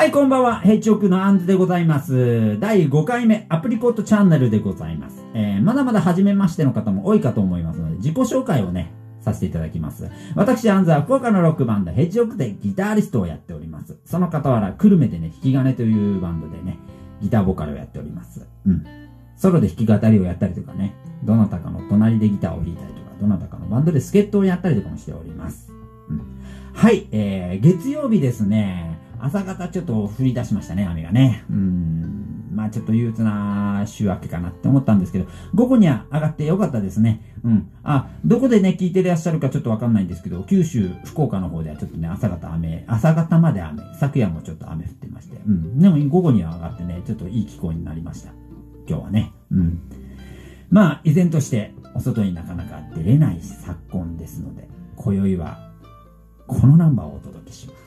はい、こんばんは。ヘッジオクのアンズでございます。第5回目、アプリコットチャンネルでございます。えー、まだまだ初めましての方も多いかと思いますので、自己紹介をね、させていただきます。私、アンズは福岡のロックバンド、ヘッジオクでギタリストをやっております。その傍ら、久留米でね、弾き金というバンドでね、ギターボーカルをやっております。うん。ソロで弾き語りをやったりとかね、どなたかの隣でギターを弾いたりとか、どなたかのバンドで助っ人をやったりとかもしております。うん。はい、えー、月曜日ですね、朝方ちょっと降り出しましたね、雨がね。うん。まあちょっと憂鬱な週明けかなって思ったんですけど、午後には上がってよかったですね。うん。あ、どこでね、聞いてらっしゃるかちょっとわかんないんですけど、九州、福岡の方ではちょっとね、朝方雨、朝方まで雨、昨夜もちょっと雨降ってまして。うん。でも午後には上がってね、ちょっといい気候になりました。今日はね。うん。まあ、依然として、お外になかなか出れない昨今ですので、今宵は、このナンバーをお届けします。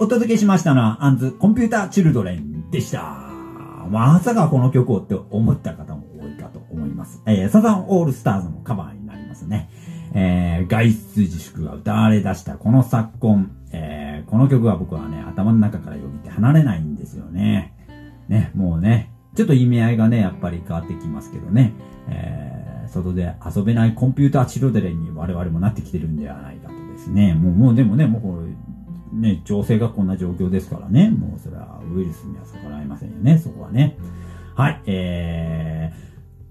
お届けしましたのは、アンズコンピューターチルドレンでした。まさかこの曲をって思った方も多いかと思います。えーサザンオールスターズのカバーになりますね。えー外出自粛が歌われ出したこの昨今、えーこの曲は僕はね、頭の中からよぎって離れないんですよね。ね、もうね、ちょっと意味合いがね、やっぱり変わってきますけどね。えー外で遊べないコンピューターチルドレンに我々もなってきてるんではないかとですね。もう、もうでもね、もうこれ、ね、情勢がこんな状況ですからね。もうそれはウイルスには逆らえませんよね、そこはね。はい、え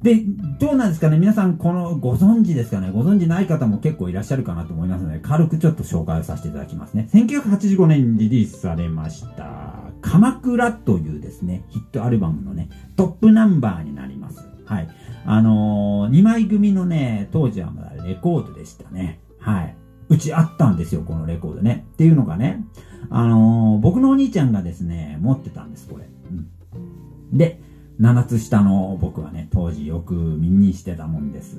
ー、で、どうなんですかね皆さん、この、ご存知ですかねご存知ない方も結構いらっしゃるかなと思いますので、軽くちょっと紹介をさせていただきますね。1985年にリリースされました、鎌倉というですね、ヒットアルバムのね、トップナンバーになります。はい。あのー、2枚組のね、当時はまだレコードでしたね。はい。うちあったんですよ、このレコードね。っていうのがね、あのー僕のお兄ちゃんがですね、持ってたんです、これ。うん。で、7つ下の僕はね、当時よく見にしてたもんです。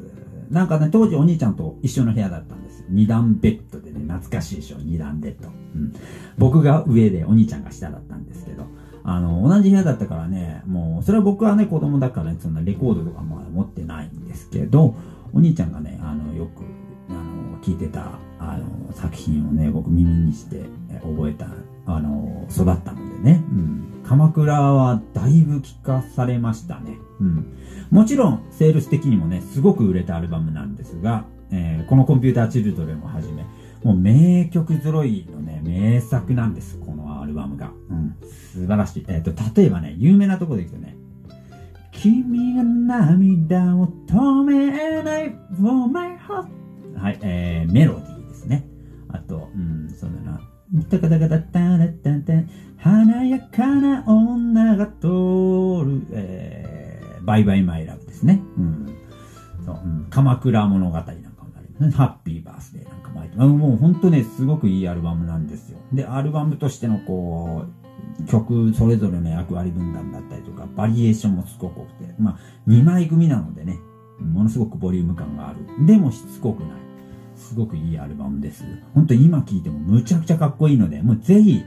なんかね、当時お兄ちゃんと一緒の部屋だったんです。二段ベッドでね、懐かしいでしょ、二段ベッド。うん。僕が上でお兄ちゃんが下だったんですけど、あの、同じ部屋だったからね、もう、それは僕はね、子供だからね、そんなレコードとかも持ってないんですけど、お兄ちゃんがね、あの、よく、あの、聞いてた、あの、作品をね、僕耳にして覚えた、あの、育ったのでね、うん。鎌倉はだいぶ聞かされましたね。うん。もちろん、セールス的にもね、すごく売れたアルバムなんですが、えーこのコンピューターチルドレンをはじめ、もう名曲揃いのね、名作なんです、このアルバムが。うん。素晴らしい。えっ、と、例えばね、有名なところでいくとね、君が涙を止めない for my heart はい、えー、メロディーですね。あと、うん、そうだな。タカタカタタタタタ華やかな女が通る、えー、バイバイマイラブですね。うん。そう、うん、鎌倉物語なんかもありますね。ハッピーバースデーなんかも入ってます。もう本当ね、すごくいいアルバムなんですよ。で、アルバムとしてのこう、曲それぞれの役割分担だったりとか、バリエーションもすごく多くて、まあ、2枚組なのでね、ものすごくボリューム感がある。でもしつこくない。すごくいいアルバムです。本当今聴いてもむちゃくちゃかっこいいので、もうぜひ、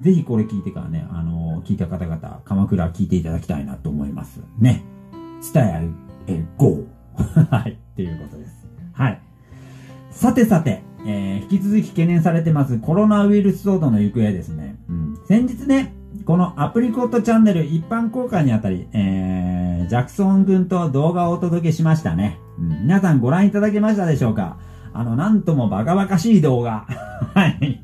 ぜひこれ聴いてからね、あの聞いた方々、鎌倉聴いていただきたいなと思います。ね。スタヤえ、GO! はい、っていうことです。はい。さてさて、えー引き続き懸念されてますコロナウイルス騒動の行方ですね。うん。先日ね、このアプリコットチャンネル一般公開にあたり、えー、ジャクソン君と動画をお届けしましたね。うん。皆さんご覧いただけましたでしょうか？あの、なんともバカバカしい動画。はい。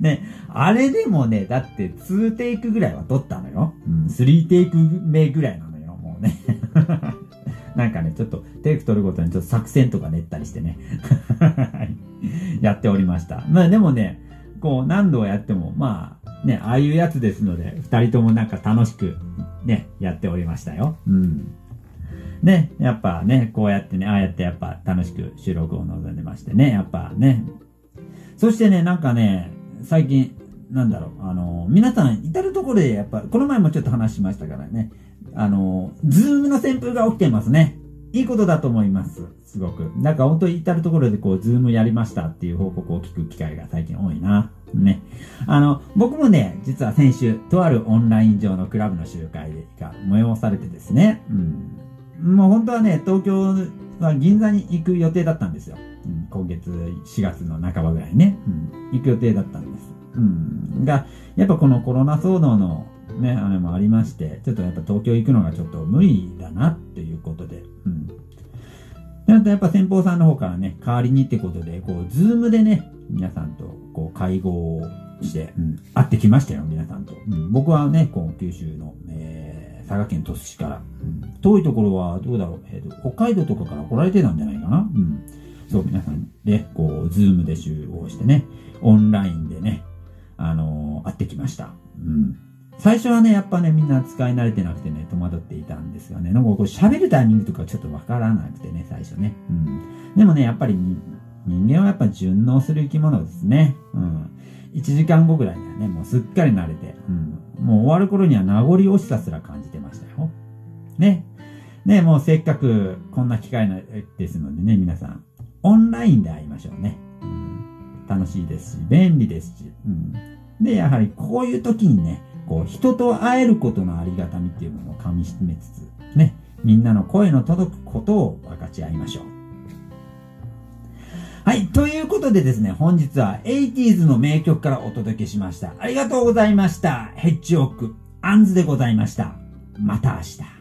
ね、あれでもね、だって2テイクぐらいは撮ったのよ。うん、3テイク目ぐらいなのよ、もうね。なんかね、ちょっとテイク取るごとにちょっと作戦とか練ったりしてね。やっておりました。まあでもね、こう何度やっても、まあね、ああいうやつですので、二人ともなんか楽しくね、やっておりましたよ。うん。ね、やっぱね、こうやってね、ああやってやっぱ楽しく収録を望んでましてね、やっぱね。そしてね、なんかね、最近、なんだろう、あの、皆さん至るところでやっぱ、この前もちょっと話しましたからね、あの、ズームの旋風が起きてますね。いいことだと思います。すごく。なんか本当に至るところでこう、ズームやりましたっていう報告を聞く機会が最近多いな。ね。あの、僕もね、実は先週、とあるオンライン上のクラブの集会が催されてですね、うん。もう本当はね、東京は銀座に行く予定だったんですよ。うん、今月4月の半ばぐらいね、うん、行く予定だったんです。うん。が、やっぱこのコロナ騒動のね、あれもありまして、ちょっとやっぱ東京行くのがちょっと無理だなっていうことで、うん。であとやっぱ先方さんの方からね、代わりにってことで、こう、ズームでね、皆さんとこう会合をして、うん、会ってきましたよ、皆さんと。うん、僕はね、こう、九州の、えー佐賀県鳥栖市から。うん、遠いところはどうだろう、えーと、北海道とかから来られてたんじゃないかな？うん。そう、皆さんで、こう、ズームで集合してね、オンラインでね、あのー、会ってきました。うん。最初はね、やっぱね、みんな使い慣れてなくてね、戸惑っていたんですがね、なんかこう喋るタイミングとかちょっとわからなくてね、最初ね。うん。でもね、やっぱり人間はやっぱ順応する生き物ですね。うん。1時間後ぐらいにはね、もうすっかり慣れて、うん。もう終わる頃には名残惜しさすら感じて。ね。ね、もうせっかくこんな機会ですのでね、皆さん、オンラインで会いましょうね。うん、楽しいですし、便利ですし、うん。で、やはりこういう時にね、こう、人と会えることのありがたみっていうものを噛み締めつつ、ね、みんなの声の届くことを分かち合いましょう。はい。ということでですね、本日は 80s の名曲からお届けしました。ありがとうございました。ヘッジオック、アンズでございました。また明日。